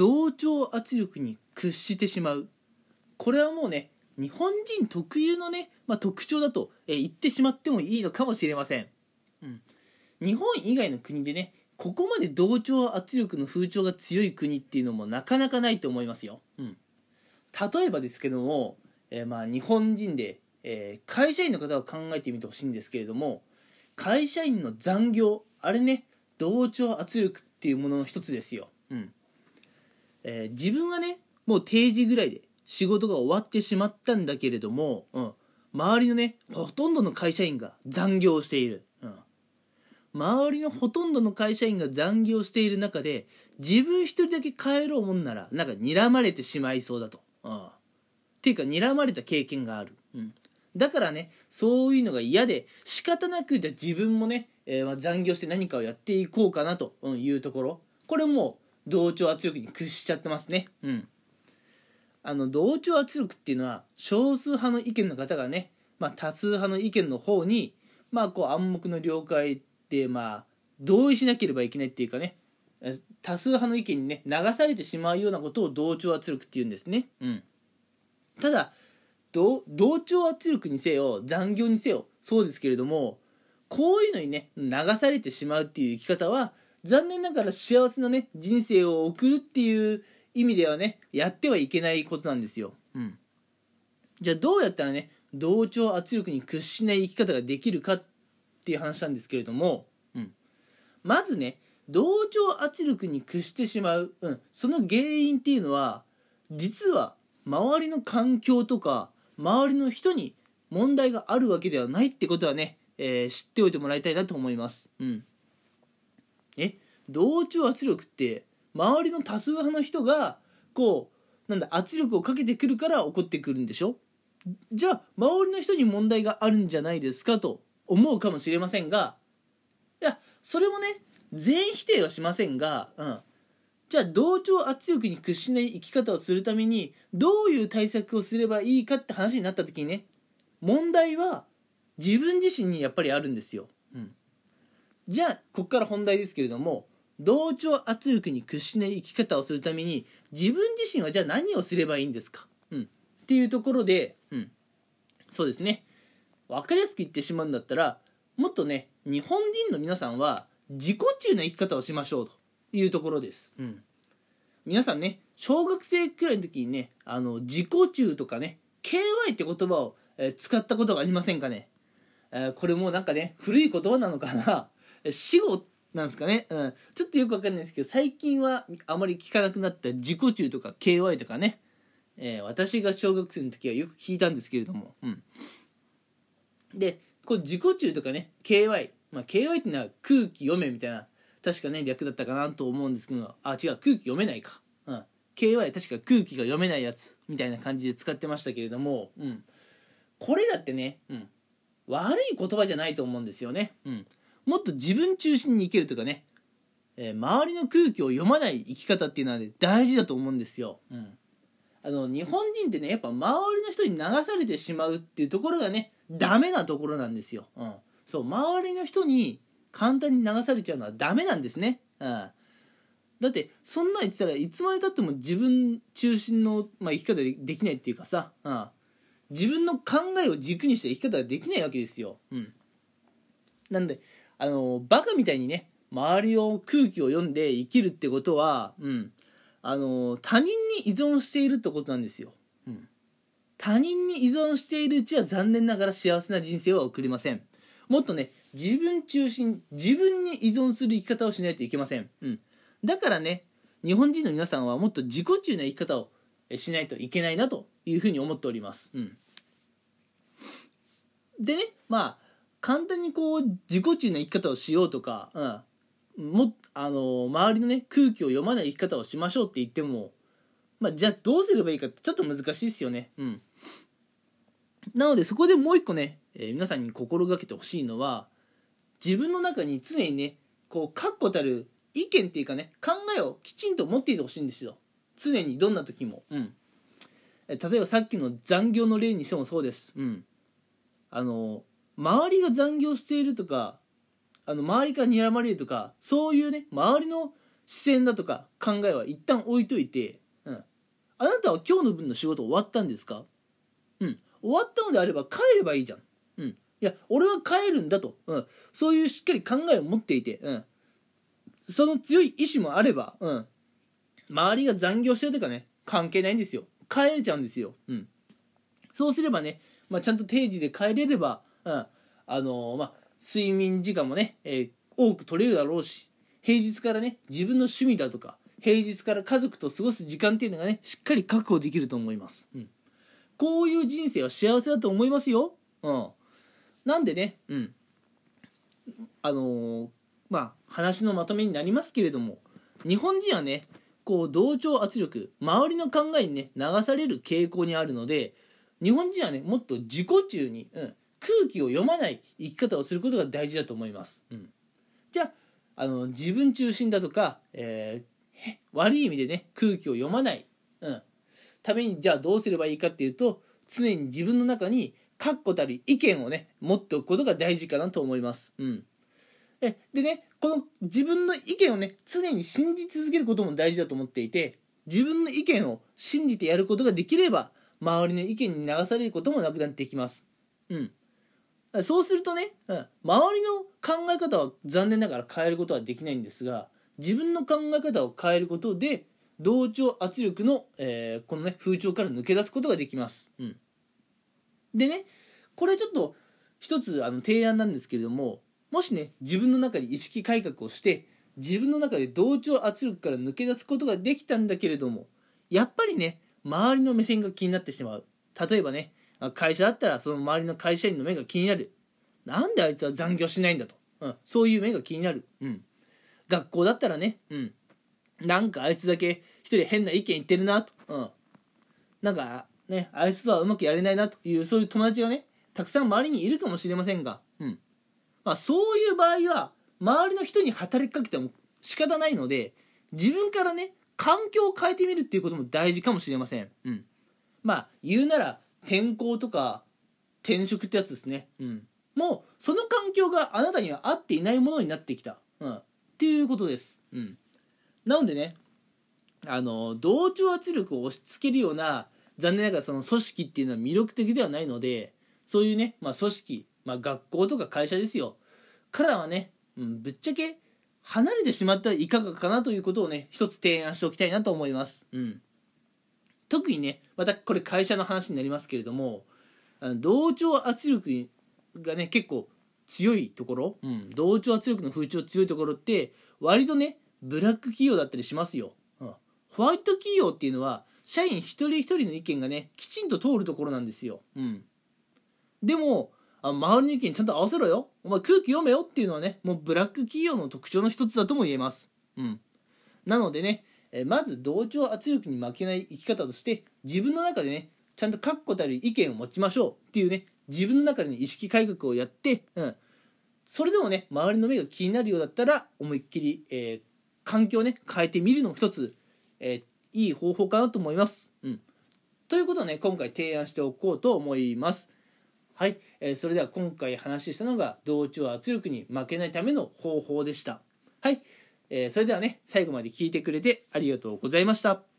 同調圧力に屈してしまう。これはもうね日本人特有のね、まあ、特徴だと、え言ってしまってもいいのかもしれません、うん、日本以外の国でねここまで同調圧力の風潮が強い国っていうのもなかなかないと思いますよ、うん、例えばですけども、えー、まあ日本人で、えー、会社員の方は考えてみてほしいんですけれども会社員の残業あれね同調圧力っていうものの一つですよ、うん。えー、自分はねもう定時ぐらいで仕事が終わってしまったんだけれども、うん、周りのねほとんどの会社員が残業している。うん。周りのほとんどの会社員が残業している中で自分一人だけ帰ろうもんならなんか睨まれてしまいそうだと。うん、っていうか睨まれた経験がある。うん、だからねそういうのが嫌で仕方なくじゃ自分もね、えー、まあ残業して何かをやっていこうかなというところ。これも同調圧力に屈しちゃってますね。うん、あの同調圧力っていうのは少数派の意見の方がね、まあ、多数派の意見の方にまあこう暗黙の了解でまあ同意しなければいけないっていうかね多数派の意見にね流されてしまうようなことを同調圧力っていうんですね。うん、ただ同調圧力にせよ残業にせよそうですけれどもこういうのにね流されてしまうっていう生き方は残念ながら幸せなね人生を送るっていう意味ではねやってはいけないことなんですよ。うん、じゃあどうやったらね同調圧力に屈しない生き方ができるかっっていう話なんですけれども、うん、まずね同調圧力に屈してしまう、うん、その原因っていうのは実は周りの環境とか周りの人に問題があるわけではないってことはね、えー、知っておいてもらいたいなと思います。うん、え同調圧力って周りの多数派の人がこうなんだ圧力をかけてくるから起こってくるんでしょ？じゃあ周りの人に問題があるんじゃないですかと思うかもしれませんがいやそれもね全否定はしませんが、うん、じゃあ同調圧力に屈しない生き方をするためにどういう対策をすればいいかって話になった時にね問題は自分自身にやっぱりあるんですよ。うん、じゃあここから本題ですけれども同調圧力に屈しない生き方をするために自分自身はじゃあ何をすればいいんですか、うん、っていうところで、うん、そうですね。分かりやすく言ってしまうんだったらもっとね日本人の皆さんは自己中な生き方をしましょうというところです、うん、皆さんね小学生くらいの時にねあの自己中とかね KY って言葉を、えー、使ったことがありませんかね、えー、これもうなんかね古い言葉なのかな？死後なんですかね、うん、ちょっとよくわかんないですけど最近はあまり聞かなくなった自己中とか KY とかね、えー、私が小学生の時はよく聞いたんですけれども、うん。でこう自己中とかね KY、まあ、KY っていうのは空気読めみたいな確かね略だったかなと思うんですけどあ違う空気読めないか、うん、KY 確か空気が読めないやつみたいな感じで使ってましたけれども、うん、これだってね、うん、悪い言葉じゃないと思うんですよね、うん、もっと自分中心に生きるとかね、えー、周りの空気を読まない生き方っていうのは、ね、大事だと思うんですよ、うん、あの日本人ってねやっぱ周りの人に流されてしまうっていうところがねダメなところなんですよ、うん、そう周りの人に簡単に流されちゃうのはダメなんですね、うん、だってそんなん言ってたらいつまでたっても自分中心の、まあ、生き方でできないっていうかさ、うん、自分の考えを軸にした生き方ができないわけですよ、うん、なんであのバカみたいにね周りを空気を読んで生きるってことは、うん、あの他人に依存しているってことなんですよ、うん、他人に依存しているうちは残念ながら幸せな人生は送れません。もっとね自分中心自分に依存する生き方をしないといけません、うん、だからね日本人の皆さんはもっと自己中な生き方をしないといけないなというふうに思っております、うん、でねまあ簡単にこう自己中な生き方をしようとか、うん、もあの周りのね空気を読まない生き方をしましょうって言っても、まあ、じゃあどうすればいいかってちょっと難しいですよね。うん、なのでそこでもう一個ね、えー、皆さんに心がけてほしいのは自分の中に常にねこう確固たる意見っていうかね考えをきちんと持っていてほしいんですよ。常にどんな時も、うん、例えばさっきの残業の例にしてもそうです、うん、あの周りが残業しているとかあの周りから睨まれるとかそういうね周りの視線だとか考えは一旦置いといて、うん、あなたは今日の分の仕事終わったんですか？うん。終わったのであれば帰ればいいじゃん。うん。いや俺は帰るんだと、うん、そういうしっかり考えを持っていて、うん、その強い意志もあれば、うん、周りが残業してるとかね関係ないんですよ。帰れちゃうんですよ、うん、そうすればね、まあ、ちゃんと定時で帰れれば、うん、あの、まあ睡眠時間もね、えー、多く取れるだろうし平日からね自分の趣味だとか平日から家族と過ごす時間っていうのがねしっかり確保できると思います、うん、こういう人生は幸せだと思いますよ、うん、なんでね、うん、あのー、まあ話のまとめになりますけれども日本人はねこう同調圧力周りの考えにね流される傾向にあるので日本人はねもっと自己中に、うん、空気を読まない生き方をすることが大事だと思います、うん、じゃああの自分中心だとか、えー、悪い意味でね空気を読まない、うん、ためにじゃあどうすればいいかっていうと常に自分の中に確固たる意見をね持っておくことが大事かなと思います、うん、えでねこの自分の意見をね常に信じ続けることも大事だと思っていて自分の意見を信じてやることができれば周りの意見に流されることもなくなっていきます。うんそうするとね、うん、周りの考え方は残念ながら変えることはできないんですが自分の考え方を変えることで同調圧力の、えー、このね風潮から抜け出すことができます、うん、でねこれちょっと一つあの提案なんですけれどももしね自分の中で意識改革をして自分の中で同調圧力から抜け出すことができたんだけれどもやっぱりね周りの目線が気になってしまう。例えばね会社だったらその周りの会社員の目が気になる。なんであいつは残業しないんだと、うん、そういう目が気になる、うん、学校だったらね、うん、なんかあいつだけ一人変な意見言ってるなと、うん、なんかねあいつとはうまくやれないなというそういう友達がねたくさん周りにいるかもしれませんが、うん。まあ、そういう場合は周りの人に働きかけても仕方ないので自分からね環境を変えてみるっていうことも大事かもしれません、うん、まあ言うなら転校とか転職ってやつですね。うん。もうその環境があなたには合っていないものになってきた。うん。っていうことです。うん。なのでね、あの、同調圧力を押し付けるような、残念ながらその組織っていうのは魅力的ではないので、そういうね、まあ組織、まあ学校とか会社ですよ。からはね、うん、ぶっちゃけ離れてしまったらいかがかなということをね、一つ提案しておきたいなと思います。うん。特にねまたこれ会社の話になりますけれども同調圧力がね結構強いところ、うん、同調圧力の風潮強いところって割とねブラック企業だったりしますよ、うん、ホワイト企業っていうのは社員一人一人の意見がねきちんと通るところなんですよ、うん、でもあ周りの意見ちゃんと合わせろよ。お前空気読めよっていうのはねもうブラック企業の特徴の一つだとも言えます、うん、なのでねえまず同調圧力に負けない生き方として自分の中でねちゃんと確固たる意見を持ちましょうっていうね自分の中で、ね、意識改革をやって、うん、それでもね周りの目が気になるようだったら思いっきり、えー、環境をね変えてみるのも一つ、えー、いい方法かなと思います。うん、ということをね今回提案しておこうと思います。はい、えー、それでは今回話したのが同調圧力に負けないための方法でした。はい。えー、それではね、最後まで聞いてくれてありがとうございました。